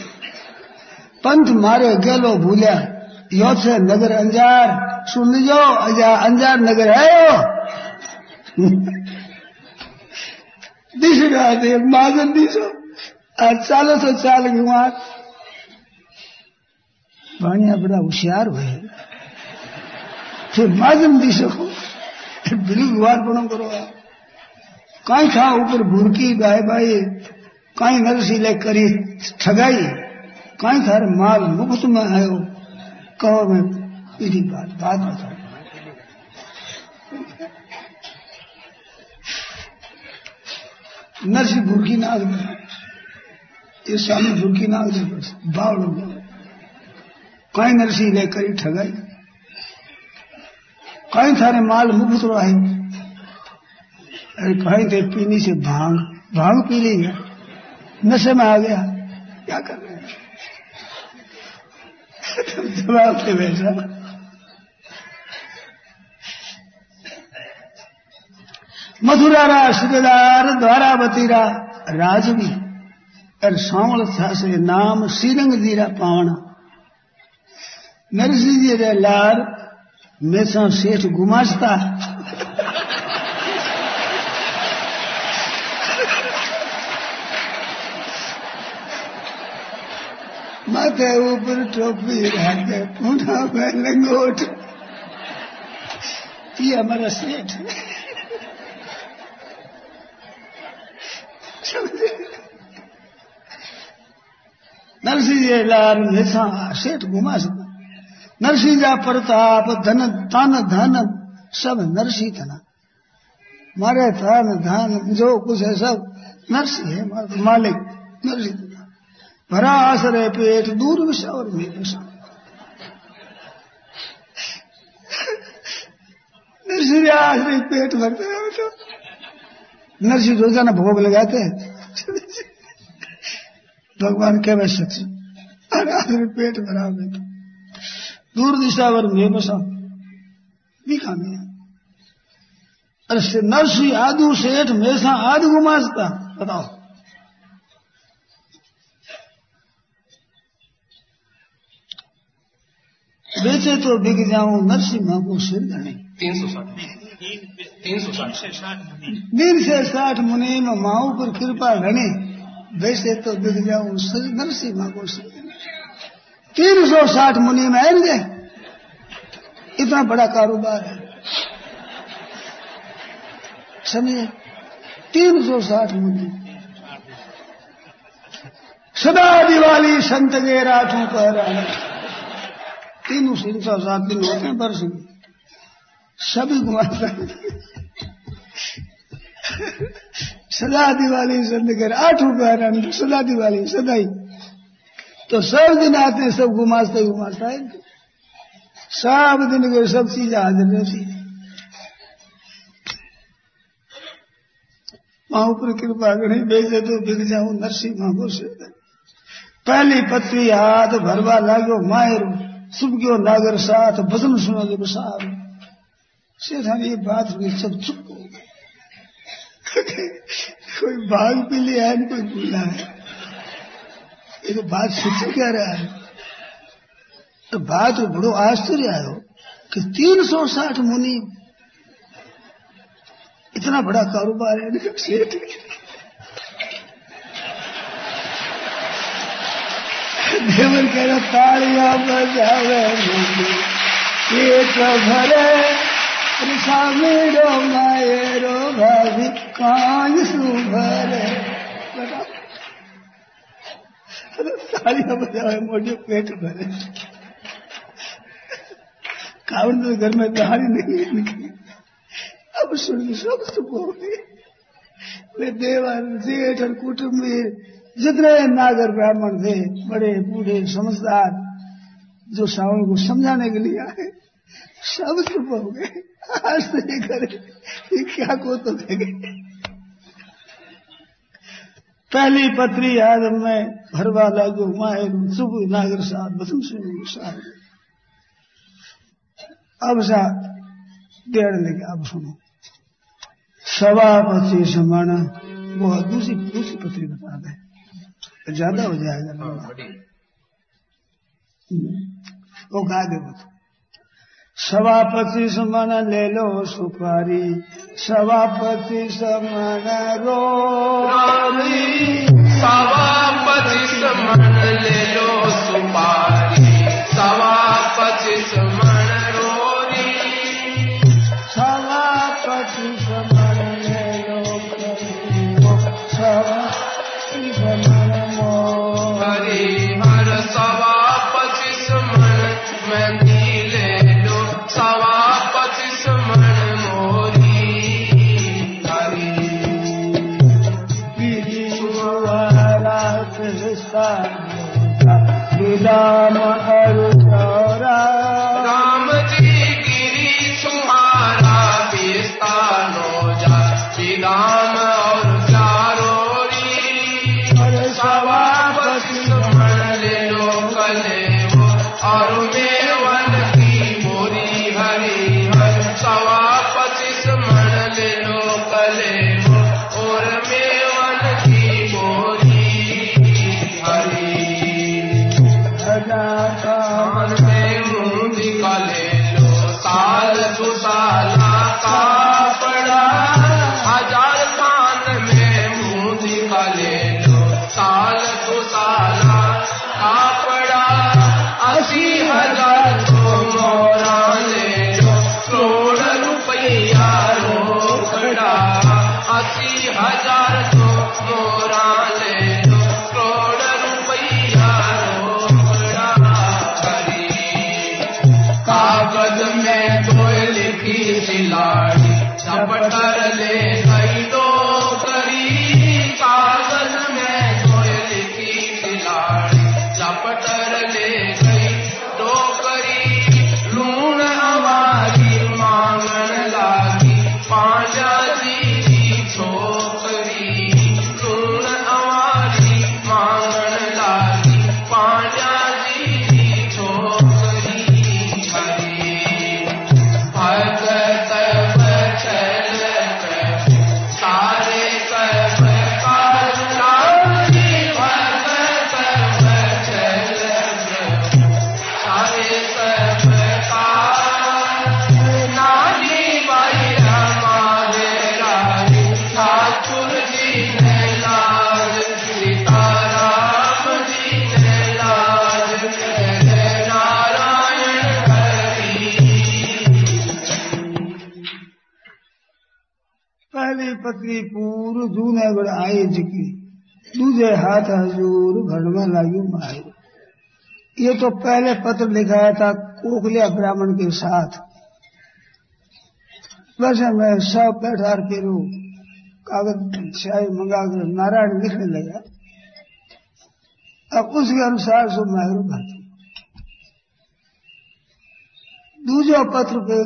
C: पंथ मारे, गेलो भूलिया यो से नगर अंजार, सुन लीजो अंजार नगर है वो। दिख रहा माजन दिशो चालो तो चाल के वहाँ। भाणिया बड़ा होशियार हुए। फिर माजन दिशो बिल्कुल वार बनो करो कहीं था ऊपर भूरकी, गाय बाई कहीं नरसीले करी, ठगाई। कहीं थार माल मुफ़्त में आयो। कहो मैं पीढ़ी बात बात बताओ नरसी भूरकी नाग ये स्वामी भूरकी नाग बावड़ कहीं नरसी लेकर ही ठगाई। कहीं थारे माल मुफ़्त आई अरे कहीं थे पीनी से भाँग भाँग पी ली है। नशे में आ गया। क्या कर रहे हैं? जवाब से बैठा मथुरा रा सूबेदार द्वारावती रा राजवी, और सावल था से नाम श्रीरंग दीरा पावना नरसिंह जी रे लार मेसा सेठ गुमास्ता माथे ऊपर टोपी रखे पूना में लंगोट। ये हमारा सेठ नरसिंह जी लाल हमेशा सेठ घुमा सकता नरसिंह जा प्रताप, धन तन धन, सब नरसिंह धना। मारे धन धन, जो कुछ है सब नरसिंह है, मालिक नरसिंह भरा आसरे पेट दूर विषय और मेरे नरसिंह आसरे पेट भरते हैं तो। नरसिंह रोज़ाना भोग लगाते हैं। भगवान के वह सच्ची अरे पेट भरा बेटा दूर दिशा वर में बसा दिखा में अरे नरसी आदू सेठ मेसा आदि गुमासता बताओ। बेचे तो बिक जाऊँ नरसिम्हा को सिर धने।
A: तीन सौ साठ। तीन सौ साठ।
C: दिन से साठ मुनि में माओ पर कृपा घने बेचे तो बिक जाऊँ नरसिम्हा को सिर तीन सौ साठ मुनि में आएँगे इतना बड़ा कारोबार है। समझे? तीन सौ साठ मुनि सदा दिवाली संत के रातों पर तीनों तीन सौ सात दिन होते हैं वर्ष में। सभी घुमाता सदा दिवाली के आठ रुपये सदा दिवाली सदा ही तो सब दिन आते सब घुमाते घुमाता है। सब दिन के सब चीज़ हाजिर रहती है वहाँ पर कृपा करें बेचे तो बिक जाऊँ नरसिंह को से। पहली पत्री हाथ भरवा लागो मायर सुब गयो नागर साथ भजन सुनो जब साहब सेठा ये बात हुई सब चुप हो गए कोई भाग भी लिया है, कोई भूला है। ये तो बात सच्ची कह रहा है। तो बात बड़ो आश्चर्य आयो कि तीन सौ साठ मुनि, इतना बड़ा कारोबार है सेठ रहा तालियाँ बजावे पेट भरे सामीरो मायरो भाभी कांग सुभरे तालियाँ बजावे मोटे पेट भरे। कावड़ तो घर में दहाड़ी नहीं निकली अब सुन, सब चुप हो गए देवर जेठ और कुटुंब जितने नागर ब्राह्मण थे, बड़े बूढ़े समझदार, जो श्रावण को समझाने के लिए आए, सब चुप हो गए। आज तो ये करे, ये क्या को तो गए। पहली पत्री याद में भरवा लागू माए शुभ नागर साहब बसम सिंह साहब। अब सा डेढ़ लेके अब सुनो। सवा पच्चीस मण वो दूसरी दूसरी पत्री बता दें। ज़्यादा हो जाएगा।
A: हाँ,
C: वो गा दे सभापति समान ले लो सुपारी सभापति समान मन रो
A: सभापति समान ले लो सुपारी।
C: बड़ आई जिकी दूजे हाथ हजूर घर में लायू माए। ये तो पहले पत्र लिखाया था कोकलिया ब्राह्मण के साथ। वैसे मैं सब बैठा के रू कागज़ स्याही मंगा कर नारायण लिखने लगा। अब उसके अनुसार सो महरू भरती दूसरा पत्र पे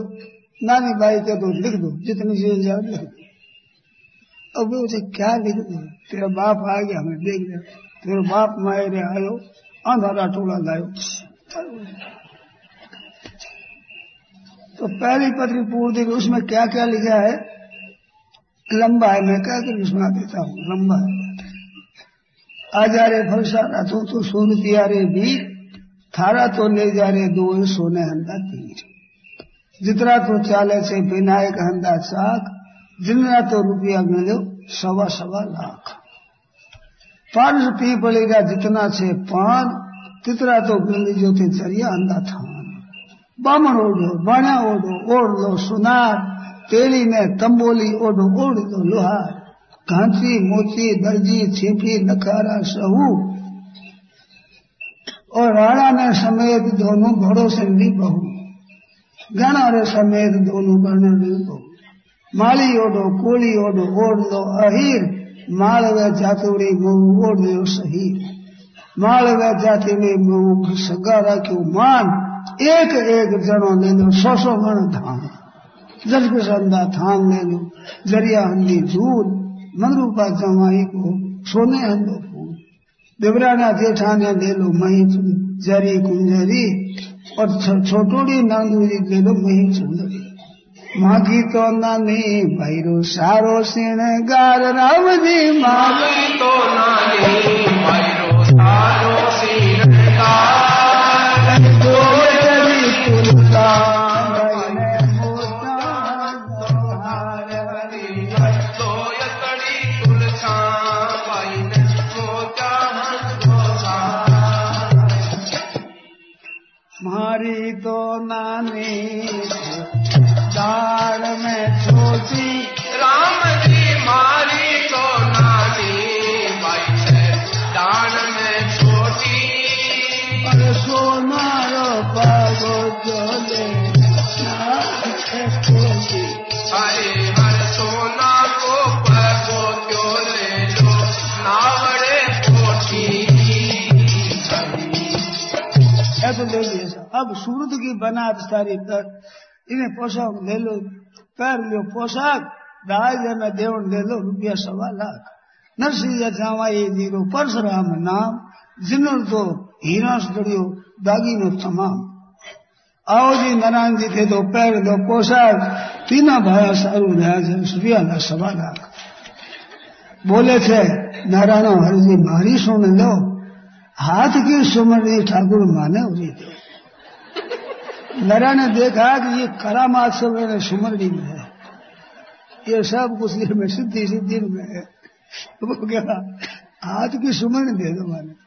C: नानी बाई के तो लिख दो, जितनी चीज़ जाओ लिख दो अब उसे क्या लिख तेरा बाप आ गया, हमें देख लिया तेरे बाप मायरे आयो, अंधारा टोला लायो तो पहली पत्री पूर्ति उसमें क्या क्या लिखा है? लंबा है, मैं क्या कर सुना देता हूँ, लंबा है। आ जा रे फलसा तो तो सोन दिया रे भी थारा तो ले जा रे दो सोने हंदा तीर। जितना तो चाले से विनायक हंदा साख जितना तो रुपया मिलो सवा सवा लाख। पाँच पी पड़ेगा जितना से पान तितना तो मिल जो थे ज़रिया अंधा थान बामण ओढ़ो, बाणा ओढ़ो, ओढ़ लो, सुनार तेली में तंबोली ओढ़ो, ओढ़ लो लोहार। घांची मोची, दर्जी छिपी नखारा, सहू। और राणा ने समेत दोनों घोड़ों से ली बहू। गण समेत दोनों गण ली बहू। माली ओढ़ो कोली ओढ़ो ओढ़ लो अहीर। मालवे जातुड़ी मुँह, ओढ़ लो सही मालवे जाति मुँह सगा राख्यो मान? एक एक जनो ले लो, सौ सौ मण धाम। जल संदा थाम ले लो, ज़रिया हंदी झूल मनरूपा जमाई को सोने हंदो फूल। देवराना जेठाने ले लो, मही जरी कुंजरी। और छोटोड़ी नांदूरी ले लो, मही सुंदरी। मागी तो नानी भैरो सारो गार राम जी
A: मागी तो नानी भैरो सारो सिणगार।
C: मारी तो नानी दाड़ में छोटी
A: राम जी मारी तो नानी भाई है। दान में छोटी
C: और सोनारो पागो जोले
A: अरे हर सोना को पगो क्यों ले नावड़े पोठी
C: ऐसे ले लिया अब सूरत की बना सारी इन्हें पोशाक ले लो कर लो पोशाक दाज में देवण ले लो रुपया सवा लाख नरसिंह जठावाई ज़ीरो परशुराम नाम जिनर तो हीरा सड़ियो दागी नो तमाम आओ जी नारायण जी थे तो पैर दो पोशाक तीना भाया सारू रहा सूर्या ना सवा लाख बोले थे नारायण हरि जी मारी सुन लो हाथ की सुमरनी ठाकुर माने उरी दो नरा ने देखा कि ये कला सब मेरे सुमरणी में है। ये सब कुछ ये में सिद्धि सिद्धि में है। वो क्या हाथ की सुमरणी दे दो माने